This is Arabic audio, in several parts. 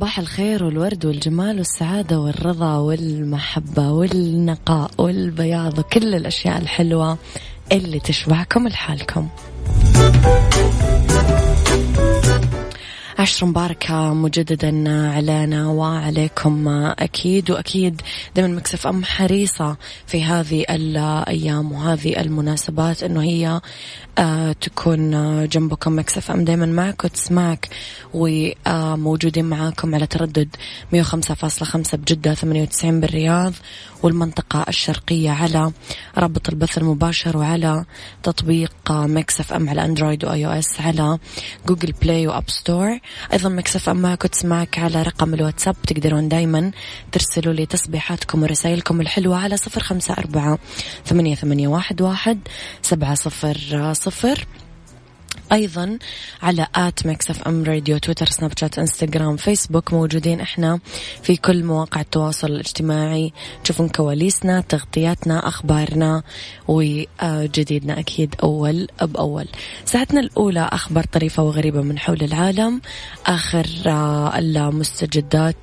صباح الخير والورد والجمال والسعادة والرضا والمحبة والنقاء والبياض وكل الأشياء الحلوة اللي تشبعكم لحالكم. عشر مباركة مجددا علينا وعليكم أكيد وأكيد دائما مكسف أم حريصة في هذه الأيام وهذه المناسبات أنه هي آه، تكون جنبكم Mix FM دائما معك وتسمعك وموجودين معاكم على تردد 105.5 بجدة 98 بالرياض والمنطقة الشرقية على رابط البث المباشر وعلى تطبيق Mix FM على Android و iOS على Google Play و App Store. أيضا Mix FM معك وتسمعك على رقم الواتساب تقدرون دايما ترسلوا لي تصبيحاتكم ورسائلكم الحلوة على صفر خمسة أربعة ثمانية, واحد, واحد سبعة صفر صفر. أيضا على at Mix FM Radio تويتر سناب شات إنستغرام فيسبوك موجودين إحنا في كل مواقع التواصل الاجتماعي. تشوفون كواليسنا تغطياتنا أخبارنا وجديدنا أكيد أول بأول. ساعتنا الأولى أخبار طريفة وغريبة من حول العالم. آخر المستجدات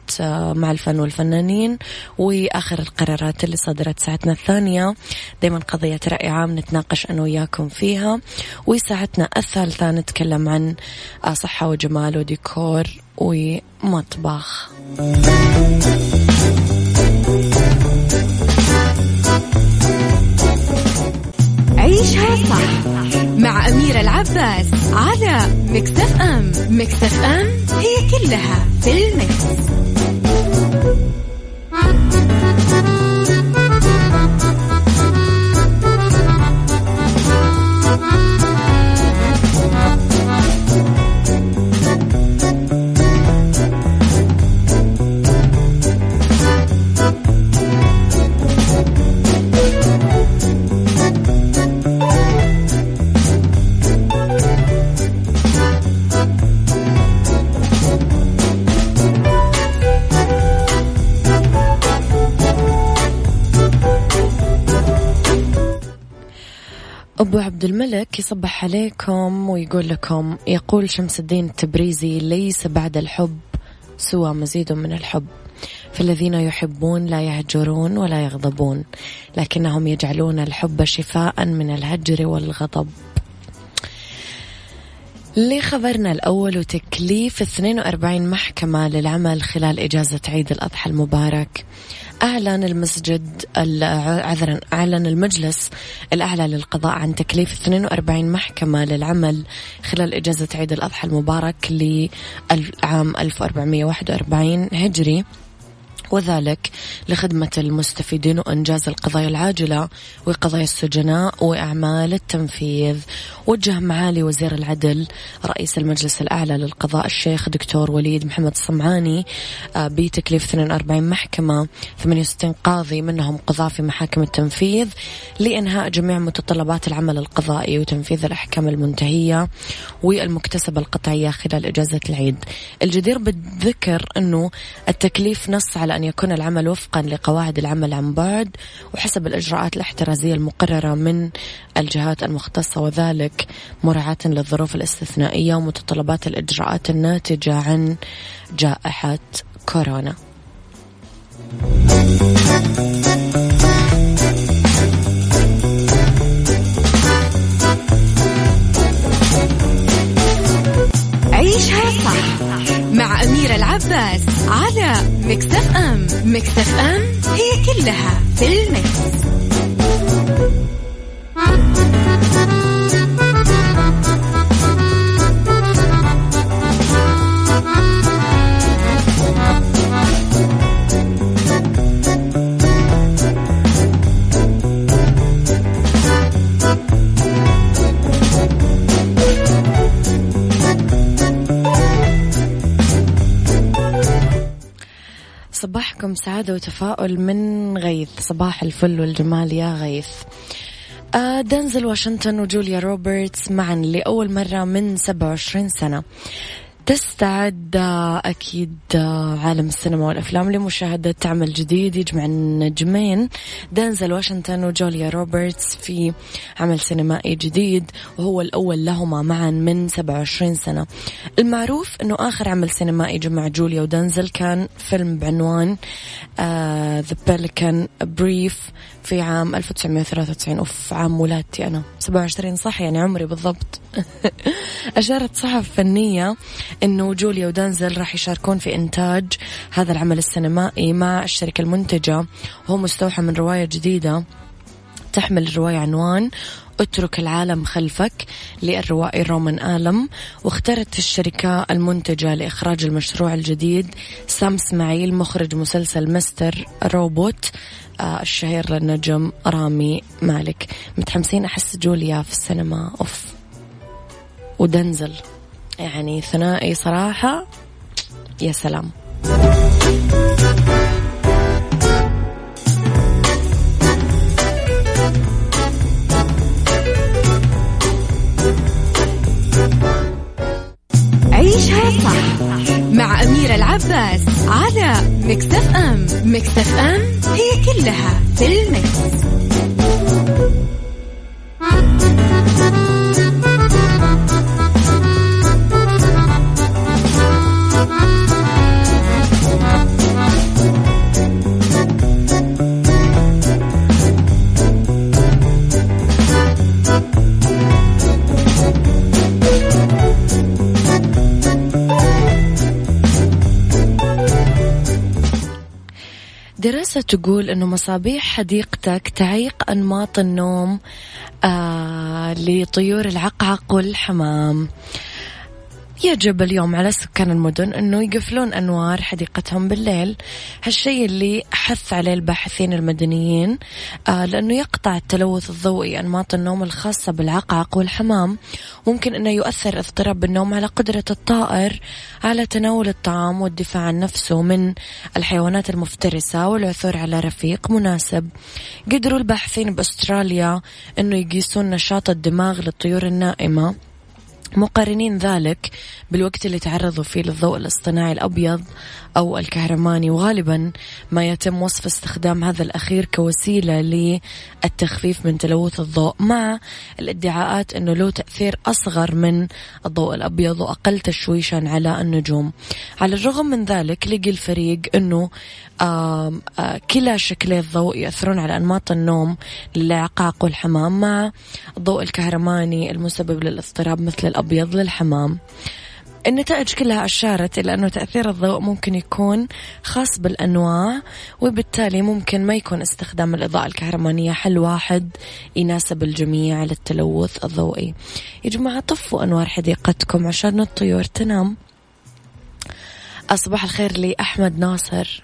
مع الفن والفنانين. وآخر القرارات اللي صدرت ساعتنا الثانية. دايما قضية رأي عام نتناقش أنا وياكم فيها. وساعتنا الثالثة الثالثة نتكلم عن صحة وجمال وديكور ومطبخ عيشها صح مع أميرة العباس على مكتف أم مكتف أم هي كلها في المكس. أبو عبد الملك يصبح عليكم ويقول لكم يقول شمس الدين التبريزي ليس بعد الحب سوى مزيد من الحب. فالذين يحبون لا يهجرون ولا يغضبون لكنهم يجعلون الحب شفاء من الهجر والغضب. لخبرنا الأول وتكليف 42 محكمة للعمل خلال إجازة عيد الأضحى المبارك. أعلن المسجد عذرا أعلن المجلس الأعلى للقضاء عن تكليف 42 محكمة للعمل خلال إجازة عيد الأضحى المبارك لعام 1441 هجري. وذلك لخدمة المستفيدين وإنجاز القضايا العاجلة وقضايا السجناء وأعمال التنفيذ وجه معالي وزير العدل رئيس المجلس الأعلى للقضاء الشيخ دكتور وليد محمد الصمعاني آه، بتكليف 42 محكمة 68 قاضي منهم قضاة في محاكم التنفيذ لإنهاء جميع متطلبات العمل القضائي وتنفيذ الأحكام المنتهية والمكتسبة القطعية خلال إجازة العيد. الجدير بالذكر أنه التكليف نص على أن يكون العمل وفقا لقواعد العمل عن بعد وحسب الإجراءات الاحترازية المقررة من الجهات المختصة وذلك مراعاة للظروف الاستثنائية ومتطلبات الإجراءات الناتجة عن جائحة كورونا. عيشها أميرة العباس على مكتف أم مكتف أم هي كلها في المكس. صباحكم سعادة وتفاؤل من غيث. صباح الفل والجمال يا غيث. آه دنزل واشنطن وجوليا روبرتس معا لأول مرة من 27 سنة. تستعد أكيد عالم السينما والأفلام لمشاهدة عمل جديد يجمع النجمين. دانزل واشنطن وجوليا روبرتس في عمل سينمائي جديد وهو الأول لهما معا من 27 سنة. المعروف أنه آخر عمل سينمائي جمع جوليا ودانزل كان فيلم بعنوان The Pelican Brief في عام 1993 أوف عام ولادتي أنا. 27 صح؟ يعني عمري بالضبط. أشارت صحف فنية أنه جوليا ودانزل راح يشاركون في إنتاج هذا العمل السينمائي مع الشركة المنتجة. وهو مستوحى من رواية جديدة تحمل الرواية عنوان اترك العالم خلفك للروائي رومان آلم. واختارت الشركة المنتجة لإخراج المشروع الجديد سام إسماعيل مخرج مسلسل مستر روبوت آه الشهير للنجم رامي مالك. متحمسين أحس جوليا في السينما. أوف. ودنزل يعني ثنائي صراحة يا سلام. عيشها صح مع أميرة العباس على مكتف أم. مكتف أم هي كلها. تقول أنه مصابيح حديقتك تعيق أنماط النوم آه لطيور العقعق والحمام. يجب اليوم على سكان المدن أنه يقفلون أنوار حديقتهم بالليل. هالشيء اللي حث عليه الباحثين المدنيين آه لأنه يقطع التلوث الضوئي أنماط النوم الخاصة بالعقعق والحمام. ممكن أنه يؤثر اضطراب النوم على قدرة الطائر على تناول الطعام والدفاع عن نفسه من الحيوانات المفترسة والعثور على رفيق مناسب. قدروا الباحثين بأستراليا أنه يقيسون نشاط الدماغ للطيور النائمة. مقارنين ذلك بالوقت اللي تعرضوا فيه للضوء الاصطناعي الأبيض أو الكهرماني. وغالبا ما يتم وصف استخدام هذا الأخير كوسيلة للتخفيف من تلوث الضوء مع الادعاءات أنه له تأثير أصغر من الضوء الأبيض وأقل تشويشا على النجوم. على الرغم من ذلك لقي الفريق أنه كلا شكلي الضوء يأثرون على أنماط النوم للعقاق والحمام مع الضوء الكهرماني المسبب للاضطراب مثل الأبيض للحمام. النتائج كلها أشارت إلى أنه تأثير الضوء ممكن يكون خاص بالأنواع وبالتالي ممكن ما يكون استخدام الإضاءة الكهرمانية حل واحد يناسب الجميع للتلوث الضوئي. يا جماعة طفوا أنوار حديقتكم عشان الطيور تنام. أصبح الخير لأحمد ناصر.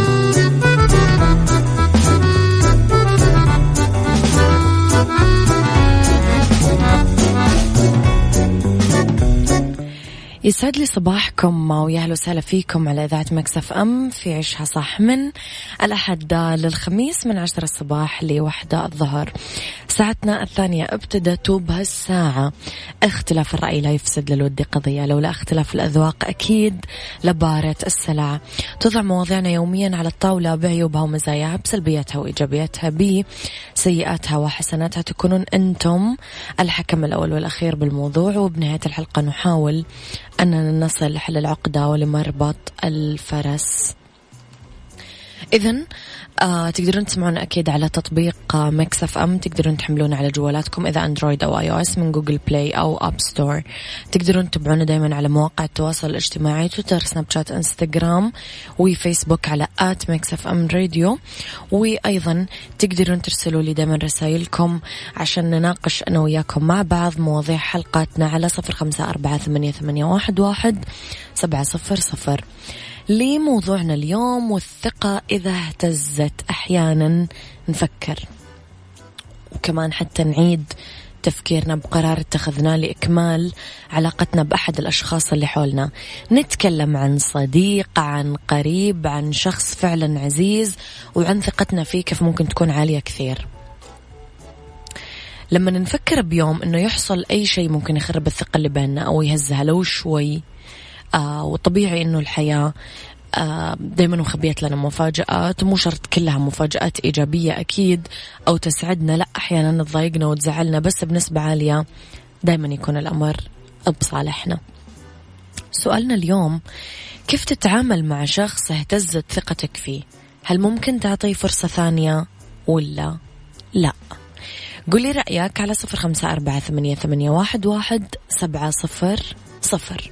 يسعد لي صباحكم ويا أهلا وسهلا فيكم على إذاعة مكسف أم في عشها صح من الأحد للخميس من عشرة الصباح لوحدة الظهر. ساعتنا الثانية ابتدت بهالساعة. اختلاف الرأي لا يفسد للود قضية لولا اختلاف الأذواق أكيد لبارة السلع. توضع مواضيعنا يوميا على الطاولة بعيوبها ومزاياها بسلبياتها وإيجابياتها بسيئاتها وحسناتها. تكونون أنتم الحكم الأول والأخير بالموضوع وبنهاية الحلقة نحاول أننا نصل لحل العقدة ولمربط الفرس. إذا آه تقدرون تسمعونا أكيد على تطبيق آه Mix FM. تقدرون تحملونه على جوالاتكم إذا أندرويد أو iOS من Google Play أو App Store تقدرون تتابعونا دايما على مواقع التواصل الاجتماعي تويتر سناب شات إنستغرام وفيسبوك على at Mix FM Radio. وأيضا تقدرون ترسلوا لي دايما رسائلكم عشان نناقش أنا وياكم مع بعض مواضيع حلقاتنا على صفر خمسة أربعة ثمانية, واحد, واحد سبعة صفر صفر. لموضوعنا اليوم والثقة إذا اهتزت. أحيانا نفكر وكمان حتى نعيد تفكيرنا بقرار اتخذناه لإكمال علاقتنا بأحد الأشخاص اللي حولنا. نتكلم عن صديق عن قريب عن شخص فعلا عزيز وعن ثقتنا فيه كيف ممكن تكون عالية كثير. لما نفكر بيوم إنه يحصل أي شيء ممكن يخرب الثقة اللي بيننا أو يهزها لو شوي آه وطبيعي إنه الحياة آه دائما مخبيت لنا مفاجآت مو شرط كلها مفاجآت إيجابية أكيد أو تسعدنا لأ أحيانا تضايقنا وتزعلنا بس بنسبة عالية دائما يكون الأمر بصالحنا. سؤالنا اليوم كيف تتعامل مع شخص اهتزت ثقتك فيه؟ هل ممكن تعطيه فرصة ثانية ولا لأ؟ قولي رأيك على صفر خمسة أربعة ثمانية, ثمانية واحد, واحد سبعة صفر صفر.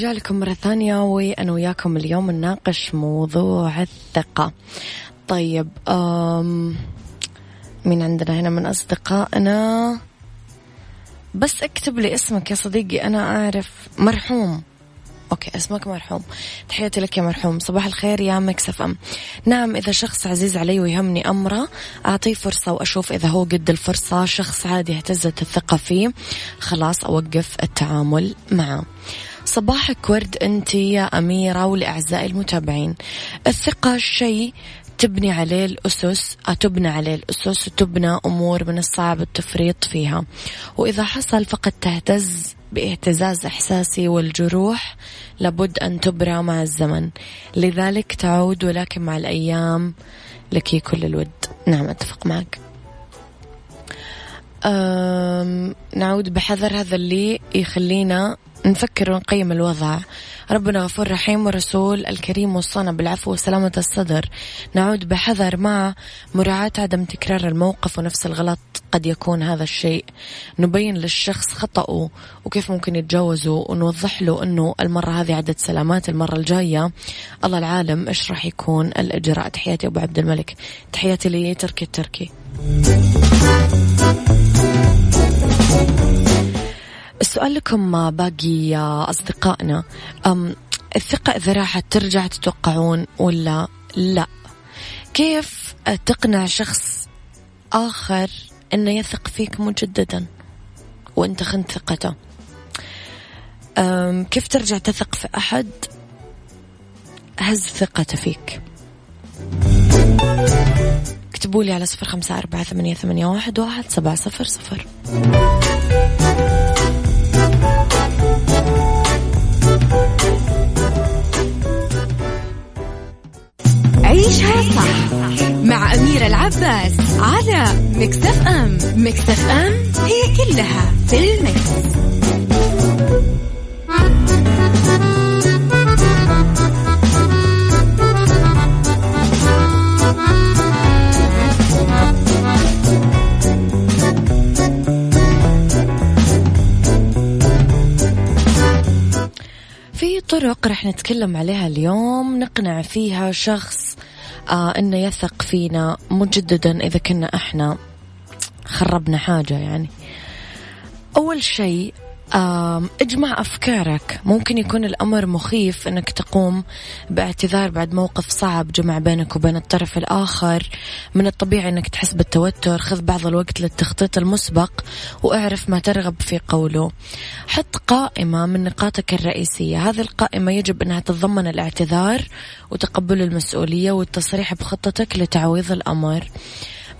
أرجع لكم مرة ثانية وأنا وياكم اليوم نناقش موضوع الثقة. طيب أم مين عندنا هنا من أصدقائنا؟ بس اكتب لي اسمك يا صديقي أنا أعرف مرحوم. okay اسمك مرحوم. تحياتي لك يا مرحوم. صباح الخير يا Mix FM. نعم إذا شخص عزيز علي ويهمني أمره أعطيه فرصة وأشوف إذا هو قد الفرصة شخص عادي اهتزت الثقة فيه خلاص أوقف التعامل معه. صباحك ورد أنت يا أميرة ولاعزائي المتابعين. الثقة شيء تبني عليه الأسس تبنى عليه الأسس وتبنى أمور من الصعب التفريط فيها. وإذا حصل فقد تهتز باهتزاز إحساسي والجروح لابد أن تبرى مع الزمن. لذلك تعود ولكن مع الأيام لك كل الود. نعم أتفق معك. نعود بحذر هذا اللي يخلينا نفكر ونقيم الوضع. ربنا غفور رحيم والرسول الكريم وصانا بالعفو وسلامة الصدر. نعود بحذر مع مراعاة عدم تكرار الموقف ونفس الغلط قد يكون هذا الشيء. نبين للشخص خطأه وكيف ممكن يتجاوزه ونوضح له أنه المرة هذه عدد سلامات المرة الجاية. الله العالم إيش راح يكون الإجراء. تحياتي أبو عبد الملك. تحياتي لي تركي التركي. السؤال لكم باقي أصدقائنا؟ الثقة إذا راحت ترجع تتوقعون ولا لا؟ كيف تقنع شخص آخر أنه يثق فيك مجددا وأنت خنت ثقته؟ كيف ترجع تثق في أحد هز ثقته فيك؟ اكتبوا لي على صفر خمسة أربعة ثمانية, ثمانية واحد, واحد سبعة صفر صفر. عيشها صح مع أميرة العباس على مكتف أم مكتف أم هي كلها في المكس. في طرق رح نتكلم عليها اليوم نقنع فيها شخص آه إنه يثق فينا مجددا إذا كنا إحنا خربنا حاجة يعني. أول شيء اجمع أفكارك. ممكن يكون الأمر مخيف أنك تقوم باعتذار بعد موقف صعب جمع بينك وبين الطرف الآخر. من الطبيعي أنك تحس بالتوتر. خذ بعض الوقت للتخطيط المسبق واعرف ما ترغب في قوله. حط قائمة من نقاطك الرئيسية. هذه القائمة يجب أنها تتضمن الاعتذار وتقبل المسؤولية والتصريح بخطتك لتعويض الأمر.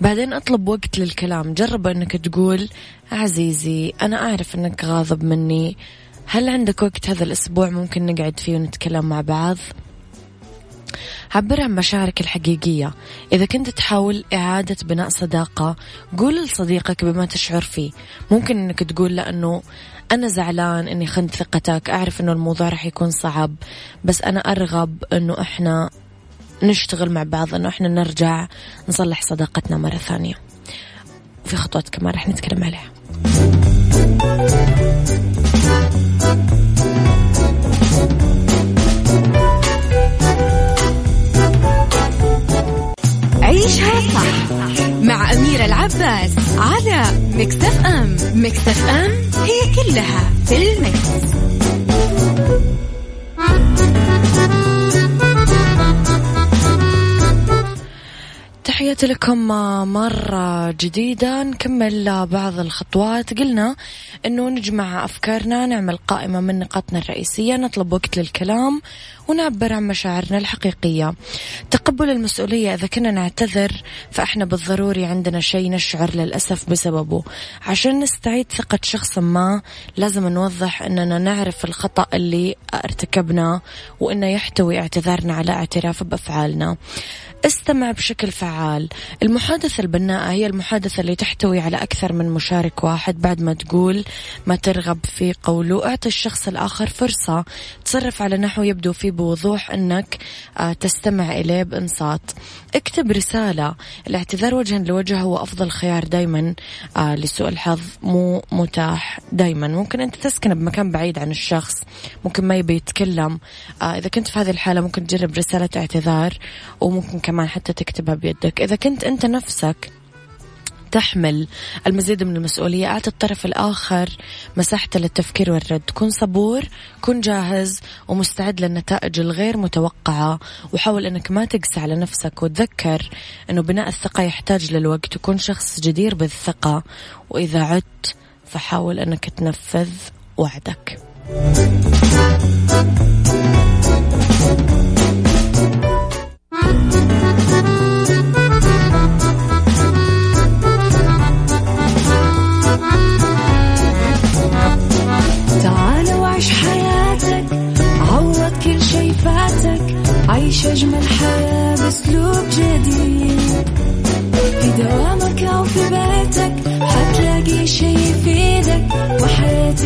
بعدين أطلب وقت للكلام. جرب إنك تقول عزيزي أنا أعرف إنك غاضب مني. هل عندك وقت هذا الأسبوع ممكن نقعد فيه ونتكلم مع بعض؟ عبر عن مشاعرك الحقيقية. إذا كنت تحاول إعادة بناء صداقة قول لصديقك بما تشعر فيه. ممكن أنك تقول له أنه أنا زعلان أني خنت ثقتك أعرف أنه الموضوع رح يكون صعب بس أنا أرغب أنه إحنا نشتغل مع بعض إنه إحنا نرجع نصلح صداقتنا مرة ثانية. وفي خطوات كمان رح نتكلم عليها. عيشها صح مع أميرة العباس على مكتف أم مكتف أم هي كلها في المكس. تحياتي لكم مرة جديدة. نكمل بعض الخطوات. قلنا أنه نجمع أفكارنا نعمل قائمة من نقاطنا الرئيسية نطلب وقت للكلام ونعبر عن مشاعرنا الحقيقية. تقبل المسؤولية إذا كنا نعتذر فإحنا بالضروري عندنا شيء نشعر للأسف بسببه. عشان نستعيد ثقة شخص ما لازم نوضح أننا نعرف الخطأ اللي ارتكبناه وأنه يحتوي اعتذارنا على اعتراف بأفعالنا. استمع بشكل فعال. المحادثة البناءة هي المحادثة اللي تحتوي على أكثر من مشارك واحد. بعد ما تقول ما ترغب في قوله أعطي الشخص الآخر فرصة تصرف على نحو يبدو فيه بوضوح أنك آه، تستمع إليه بإنصات. اكتب رسالة. الاعتذار وجها لوجه هو أفضل خيار دايما آه، لسوء الحظ. مو متاح دايما. ممكن أنت تسكن بمكان بعيد عن الشخص. ممكن ما يبي يتكلم. آه، إذا كنت في هذه الحالة ممكن تجرب رسالة اعتذار وممكن كمان حتى تكتبها بيدك. إذا كنت أنت نفسك تحمل المزيد من المسؤولية أعطي الطرف الآخر مساحته للتفكير والرد. كن صبور كن جاهز ومستعد للنتائج الغير متوقعة. وحاول أنك ما تقسى على نفسك. وتذكر أنه بناء الثقة يحتاج للوقت. وكن شخص جدير بالثقة. وإذا عدت فحاول أنك تنفذ وعدك.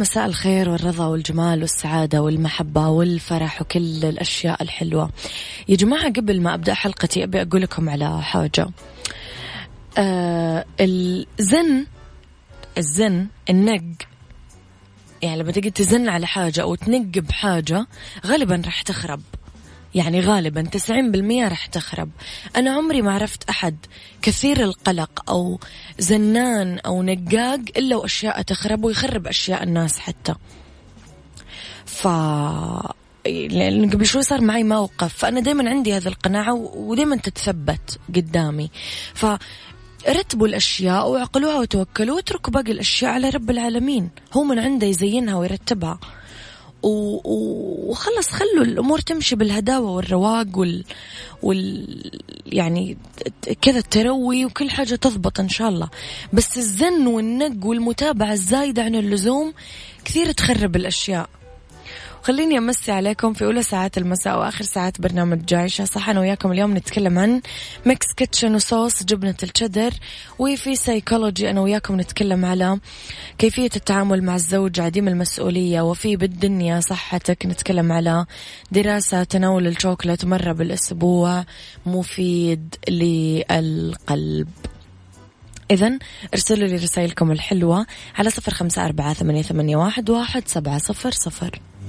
مساء الخير والرضا والجمال والسعادة والمحبة والفرح وكل الأشياء الحلوة. يا جماعة قبل ما أبدأ حلقتي أبي أقول لكم على حاجة. آه الزن الزن النق. يعني لما تجي تزن على حاجة أو تنق بحاجة غالبا راح تخرب. يعني غالبا 90% راح تخرب. أنا عمري ما عرفت أحد كثير القلق أو زنان أو نقاق إلا وأشياء تخرب ويخرب أشياء الناس حتى. ف لأن قبل شوي صار معي موقف. فأنا دايما عندي هذه القناعة ودايما تتثبت قدامي. ف رتبوا الأشياء وعقلوها وتوكلوا واتركوا باقي الأشياء على رب العالمين. هو من عنده يزينها ويرتبها. وخلص خلوا الأمور تمشي بالهداوة والرواق وال, وال يعني كذا التروي وكل حاجة تضبط إن شاء الله. بس الزن والنق والمتابعة الزايدة عن اللزوم كثير تخرب الأشياء. خليني أمسي عليكم في أولى ساعات المساء وآخر ساعات برنامج عيشها صح. أنا وياكم اليوم نتكلم عن Mix Kitchen وصوص جبنة الشدر وفي سيكولوجي أنا وياكم نتكلم على كيفية التعامل مع الزوج عديم المسؤولية وفي بالدنيا صحتك. نتكلم على دراسة تناول الشوكولات مرة بالأسبوع مفيد للقلب. إذا ارسلوا لي رسائلكم الحلوة على صفر خمسة أربعة ثمانية, واحد سبعة صفر صفر.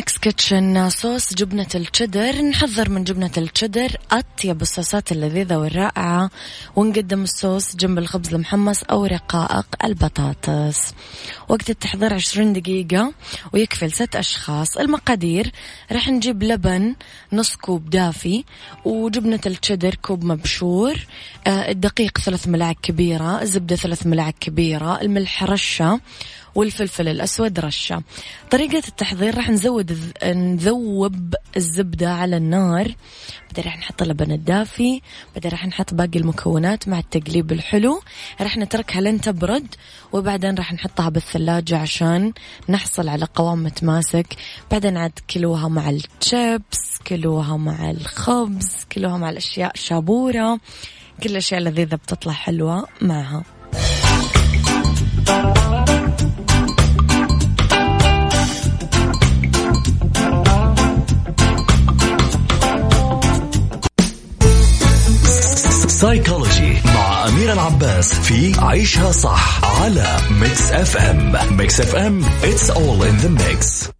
Kitchen صوص جبنة الشدر. نحضر من جبنة الشدر. أطيب الصوصات اللذيذة والرائعة. ونقدم الصوص جنب الخبز المحمص أو رقائق البطاطس. وقت التحضير عشرين دقيقة ويكفي لست أشخاص. المقادير راح نجيب لبن نص كوب دافي وجبنة الشدر كوب مبشور آه، الدقيق ثلاث ملاعق كبيرة الزبدة ثلاث ملاعق كبيرة الملح رشة والفلفل الأسود رشة. طريقة التحضير راح نزود نذوب الزبدة على النار بعدين راح نحط اللبن الدافي بعدين راح نحط باقي المكونات مع التقليب الحلو. راح نتركها لين تبرد وبعدين راح نحطها بالثلاجة عشان نحصل على قوام متماسك. بعدين عاد كلوها مع الشيبس كلوها مع الخبز كلوها مع الأشياء شابورة. كل الأشياء اللذيذة بتطلع حلوة معها. سايكولوجي مع أمير العباس في عيشها صح على Mix FM Mix FM it's all in the mix.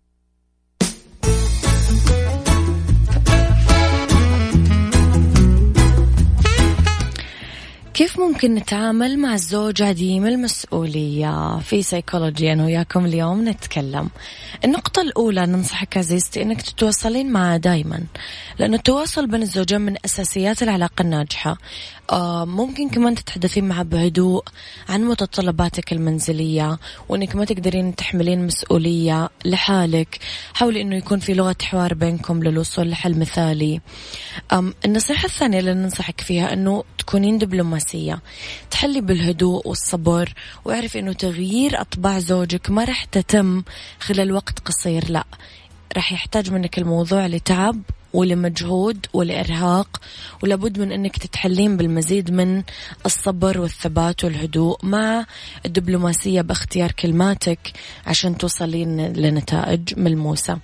كيف ممكن نتعامل مع الزوج عديم المسؤولية في سيكولوجي أنا وياكم اليوم نتكلم. النقطة الأولى ننصحك عزيزتي أنك تتواصلين معه دايما لأن التواصل بين الزوجين من أساسيات العلاقة الناجحة. ممكن كمان تتحدثين معه بهدوء عن متطلباتك المنزلية وأنك ما تقدرين تحملين مسؤولية لحالك. حاولي أنه يكون في لغة حوار بينكم للوصول لحل مثالي. النصيحة الثانية اللي ننصحك فيها أنه تكونين دبلوماسية. تحلي بالهدوء والصبر واعرفي أنه تغيير أطباع زوجك ما راح تتم خلال وقت قصير لا. راح يحتاج منك الموضوع لتعب ولمجهود ولإرهاق ولابد من أنك تتحلين بالمزيد من الصبر والثبات والهدوء مع الدبلوماسية باختيار كلماتك عشان توصلين لنتائج ملموسة.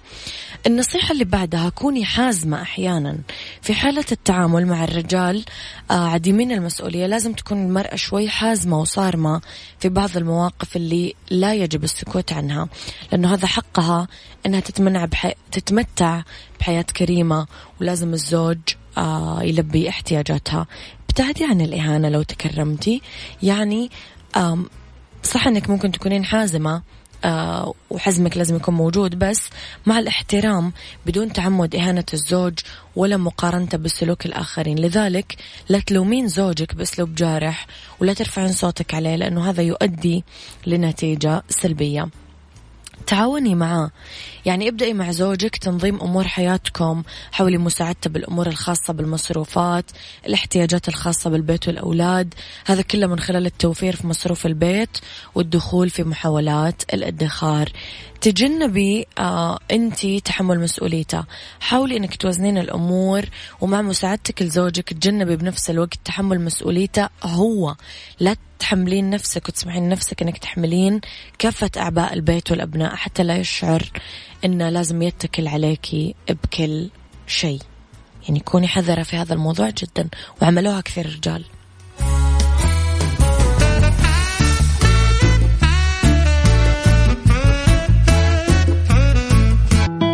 النصيحة اللي بعدها كوني حازمة أحيانا في حالة التعامل مع الرجال آه، عديمين المسؤولية لازم تكون المرأة شوي حازمة وصارمة في بعض المواقف اللي لا يجب السكوت عنها لأنه هذا حقها أنها تتمنع بحي... تتمتع بحياة كريمة ولازم الزوج آه يلبي احتياجاتها. ابتعدي عن الإهانة لو تكرمتي. يعني صح أنك ممكن تكونين حازمة آه وحزمك لازم يكون موجود بس مع الاحترام بدون تعمد إهانة الزوج ولا مقارنته بسلوك الآخرين. لذلك لا تلومين زوجك بأسلوب جارح ولا ترفعين صوتك عليه لأنه هذا يؤدي لنتيجة سلبية. تعاوني معاه. يعني ابدأي مع زوجك تنظيم أمور حياتكم حاولي مساعدته بالأمور الخاصة بالمصروفات الاحتياجات الخاصة بالبيت والأولاد. هذا كله من خلال التوفير في مصروف البيت والدخول في محاولات الادخار. تجنبي آه انت تحمل مسؤوليته. حاولي إنك توازنين الأمور ومع مساعدتك لزوجك تجنبي بنفس الوقت تحمل مسؤوليته هو. لا تحملين نفسك وتسمحين نفسك إنك تحملين كافة أعباء البيت والأبناء حتى لا يشعر انه لازم يتكل عليكي بكل شيء. يعني كوني حذرة في هذا الموضوع جدا وعملوها كثير رجال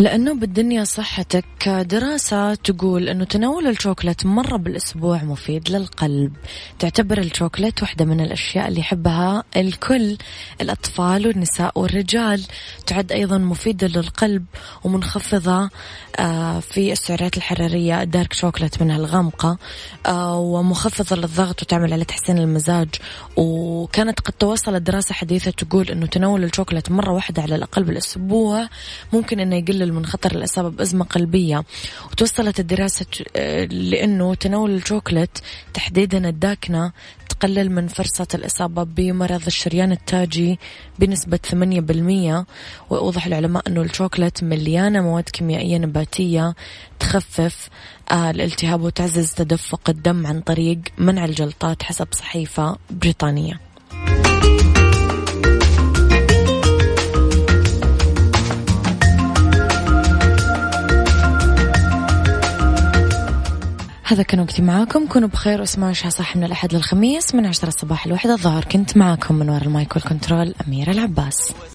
لأنه بالدنيا صحتك دراسة تقول أنه تناول الشوكولات مرة بالأسبوع مفيد للقلب. تعتبر الشوكولات واحدة من الأشياء اللي يحبها الكل الأطفال والنساء والرجال. تعد أيضا مفيدة للقلب ومنخفضة في السعرات الحرارية الدارك شوكولات منها الغامقة. آه، ومخفضة للضغط وتعمل على تحسين المزاج. وكانت قد توصلت دراسة حديثة تقول أنه تناول الشوكولات مرة واحدة على الأقل بالأسبوع ممكن أنه يقلل من خطر الإصابة بأزمة قلبية. وتوصلت الدراسة آه، لأنه تناول الشوكولات تحديدا الداكنة تقلل من فرصة الإصابة بمرض الشريان التاجي بنسبة 8% وأوضح العلماء أنه الشوكولات مليانة مواد كيميائية نباتية تخفف آه، الالتهاب وتعزز تدفق الدم عن طريق منع الجلطات حسب صحيفة بريطانية. هذا كان وقتي معاكم. كونوا بخير واسمعوا شها صح من الأحد للخميس من عشرة الصباح الواحدة الظهر كنت معاكم من وراء المايك والكنترول أميرة العباس.